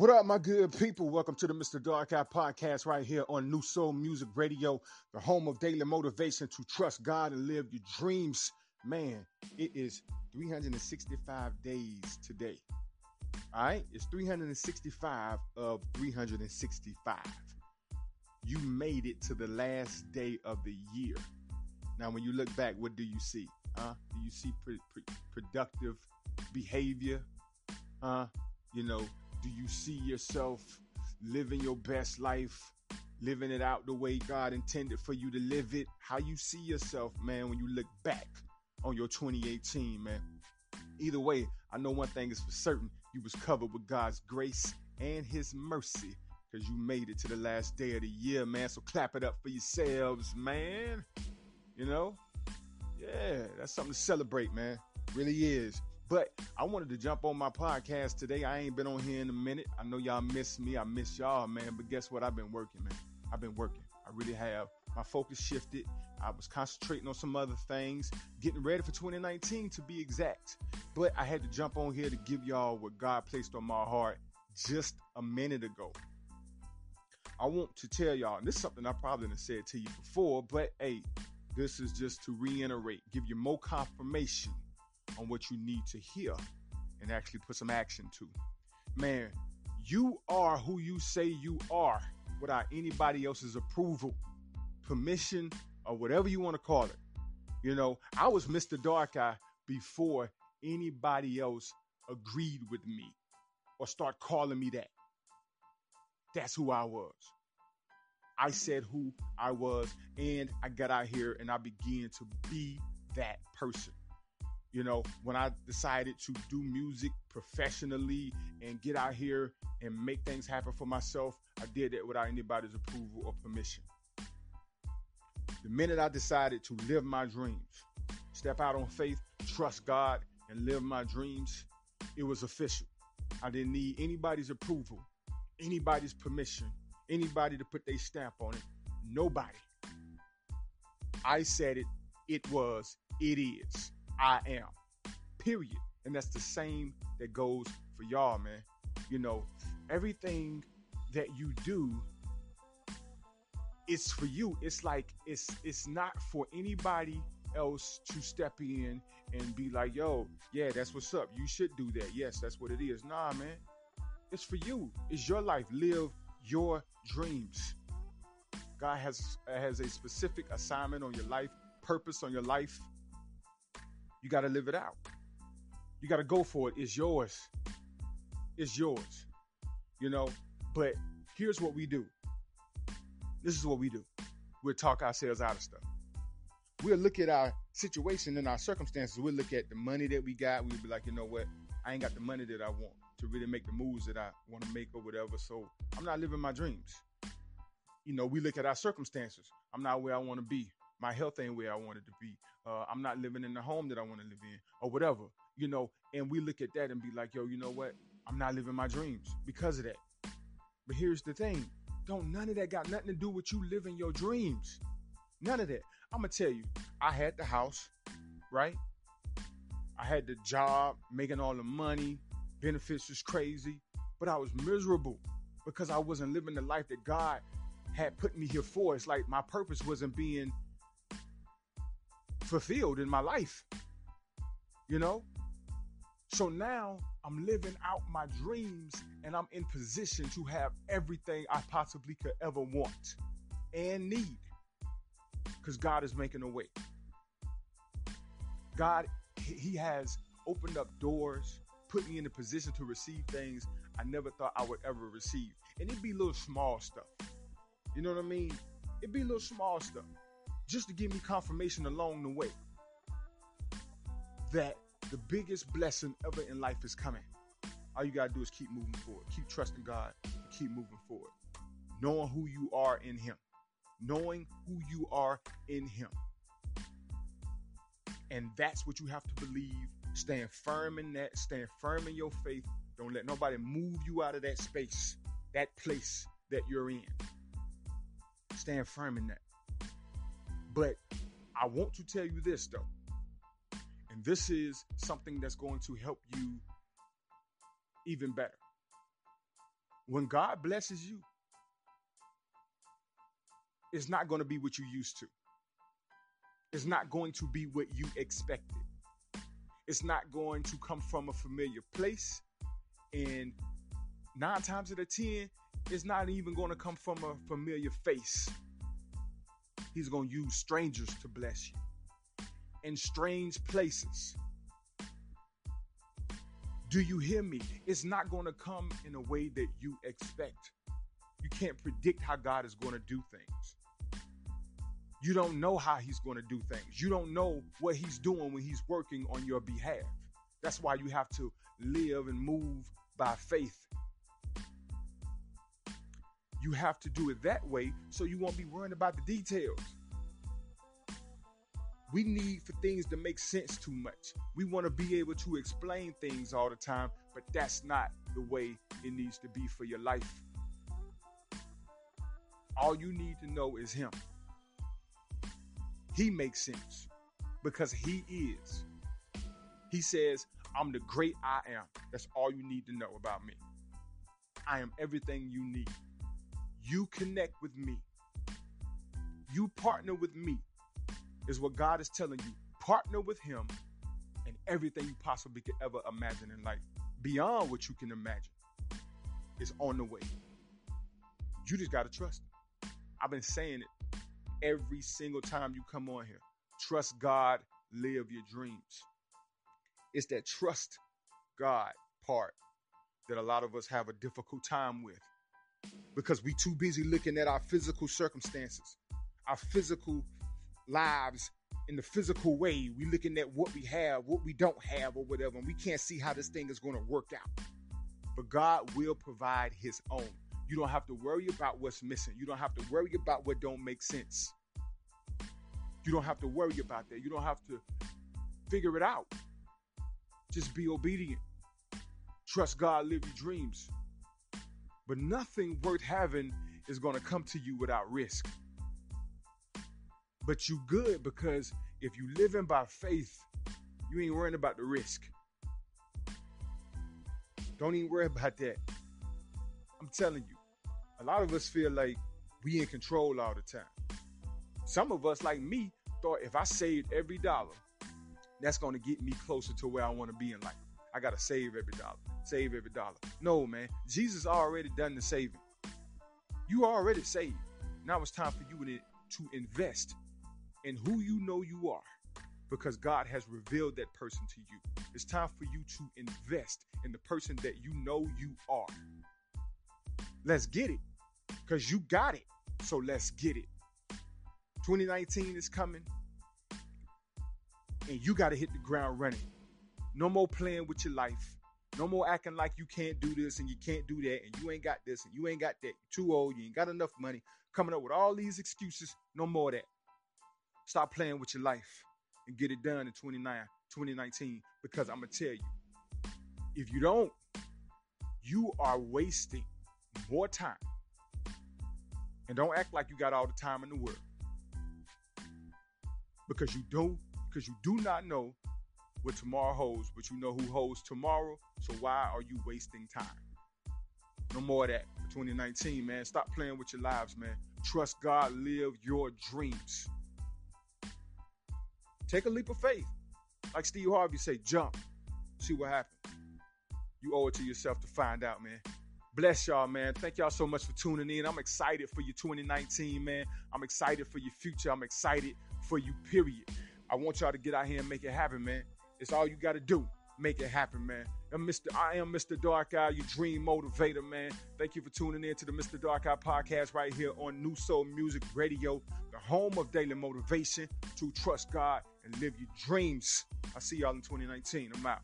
What up, my good people? Welcome to the Mr. Dark Eye podcast right here on New Soul Music Radio, the home of daily motivation to trust God and live your dreams. Man, it is 365 days today. All right, it's 365 of 365. You made it to the last day of the year. Now, when you look back, what do you see? Huh? Do you see pre- productive behavior? Huh? You know, do you see yourself living your best life, living it out the way God intended for you to live it? How you see yourself, man, when you look back on your 2018, man? Either way, I know one thing is for certain you was covered with God's grace and his mercy because you made it to the last day of the year, man. So clap it up for yourselves, man. You know? Yeah, that's something to celebrate, man. Really is. But I wanted to jump on my podcast today. I ain't been on here in a minute. I know y'all miss me. I miss y'all, man. But guess what? I've been working, man. I've been working. I really have. My focus shifted. I was concentrating on some other things, getting ready for 2019 to be exact. But I had to jump on here to give y'all what God placed on my heart just a minute ago. I want to tell y'all, and this is something I probably have said to you before, but hey, this is just to reiterate, give you more confirmation on what you need to hear and actually put some action to. Man, you are who you say you are without anybody else's approval, permission, or whatever you want to call it. You know, I was Mr. Dark Eye before anybody else agreed with me or start calling me that. That's who I was. I said who I was, and I got out here and I began to be that person. You know, when I decided to do music professionally and get out here and make things happen for myself, I did it without anybody's approval or permission. The minute I decided to live my dreams, step out on faith, trust God, and live my dreams, it was official. I didn't need anybody's approval, anybody's permission, anybody to put their stamp on it. Nobody. I said it, it was, it is. I am. Period. And that's the same that goes for y'all, man. You know, everything that you do it's for you. It's like it's it's not for anybody else to step in and be like, yo, yeah, that's what's up. You should do that. Yes, that's what it is. Nah, man. It's for you. It's your life. Live your dreams. God has has a specific assignment on your life, purpose on your life. You got to live it out. You got to go for it. It's yours. It's yours. You know, but here's what we do. This is what we do. We'll talk ourselves out of stuff. We'll look at our situation and our circumstances. We'll look at the money that we got. We'll be like, you know what? I ain't got the money that I want to really make the moves that I want to make or whatever. So I'm not living my dreams. You know, we look at our circumstances. I'm not where I want to be. My health ain't where I wanted to be. Uh, I'm not living in the home that I want to live in or whatever, you know. And we look at that and be like, yo, you know what? I'm not living my dreams because of that. But here's the thing don't none of that got nothing to do with you living your dreams. None of that. I'm gonna tell you, I had the house, right? I had the job, making all the money, benefits was crazy, but I was miserable because I wasn't living the life that God had put me here for. It's like my purpose wasn't being fulfilled in my life. You know? So now I'm living out my dreams and I'm in position to have everything I possibly could ever want and need because God is making a way. God, He has opened up doors, put me in a position to receive things I never thought I would ever receive. And it'd be little small stuff. You know what I mean? It'd be little small stuff just to give me confirmation along the way that the biggest blessing ever in life is coming. All you gotta do is keep moving forward, keep trusting God, keep moving forward, knowing who you are in Him, knowing who you are in Him. And that's what you have to believe. Stand firm in that, stand firm in your faith. Don't let nobody move you out of that space, that place that you're in. Stand firm in that. But I want to tell you this though. And this is something that's going to help you even better. when God blesses you, it's not going to be what you used to. It's not going to be what you expected. It's not going to come from a familiar place. And nine times out of 10, it's not even going to come from a familiar face. He's going to use strangers to bless you in strange places. Do you hear me? It's not going to come in a way that you expect. You can't predict how God is going to do things. You don't know how he's going to do things. You don't know what he's doing when he's working on your behalf. That's why you have to live and move by faith. You have to do it that way so you won't be worrying about the details. We need for things to make sense too much. We want to be able to explain things all the time, but that's not the way it needs to be for your life. All you need to know is Him. He makes sense because He is. He says, I'm the great I am. That's all you need to know about me. I am everything you need. You connect with me. You partner with me, is what God is telling you. Partner with Him and everything you possibly could ever imagine in life, beyond what you can imagine, is on the way. You just got to trust. I've been saying it every single time you come on here. Trust God, live your dreams. It's that trust God part that a lot of us have a difficult time with because we too busy looking at our physical circumstances, our physical lives in the physical way. We looking at what we have, what we don't have, or whatever, and we can't see how this thing is going to work out. But God will provide His own. You don't have to worry about what's missing. You don't have to worry about what don't make sense. You don't have to worry about that. You don't have to figure it out. Just be obedient. Trust God, live your dreams. But nothing worth having is going to come to you without risk. But you good because if you living by faith, you ain't worrying about the risk. Don't even worry about that. I'm telling you, a lot of us feel like we in control all the time. Some of us, like me, thought if I saved every dollar, that's going to get me closer to where I want to be in life. I got to save every dollar save every dollar. No, man. Jesus already done the saving. You already saved. Now it's time for you to invest in who you know you are because God has revealed that person to you. It's time for you to invest in the person that you know you are. Let's get it because you got it. So let's get it. 2019 is coming and you got to hit the ground running. No more playing with your life. No more acting like you can't do this and you can't do that and you ain't got this and you ain't got that. You're too old. You ain't got enough money. Coming up with all these excuses. No more that. Stop playing with your life and get it done in 29, 2019 because I'm going to tell you, if you don't, you are wasting more time. And don't act like you got all the time in the world. Because you don't, because you do not know what tomorrow holds, but you know who holds tomorrow. So why are you wasting time? No more of that. 2019, man. Stop playing with your lives, man. Trust God, live your dreams. Take a leap of faith. Like Steve Harvey say, jump. See what happens. You owe it to yourself to find out, man. Bless y'all, man. Thank y'all so much for tuning in. I'm excited for you 2019, man. I'm excited for your future. I'm excited for you, period. I want y'all to get out here and make it happen, man. It's all you got to do. Make it happen, man. I'm Mr. I am Mr. Dark Eye, your dream motivator, man. Thank you for tuning in to the Mr. Dark Eye podcast right here on New Soul Music Radio, the home of daily motivation to trust God and live your dreams. I'll see y'all in 2019. I'm out.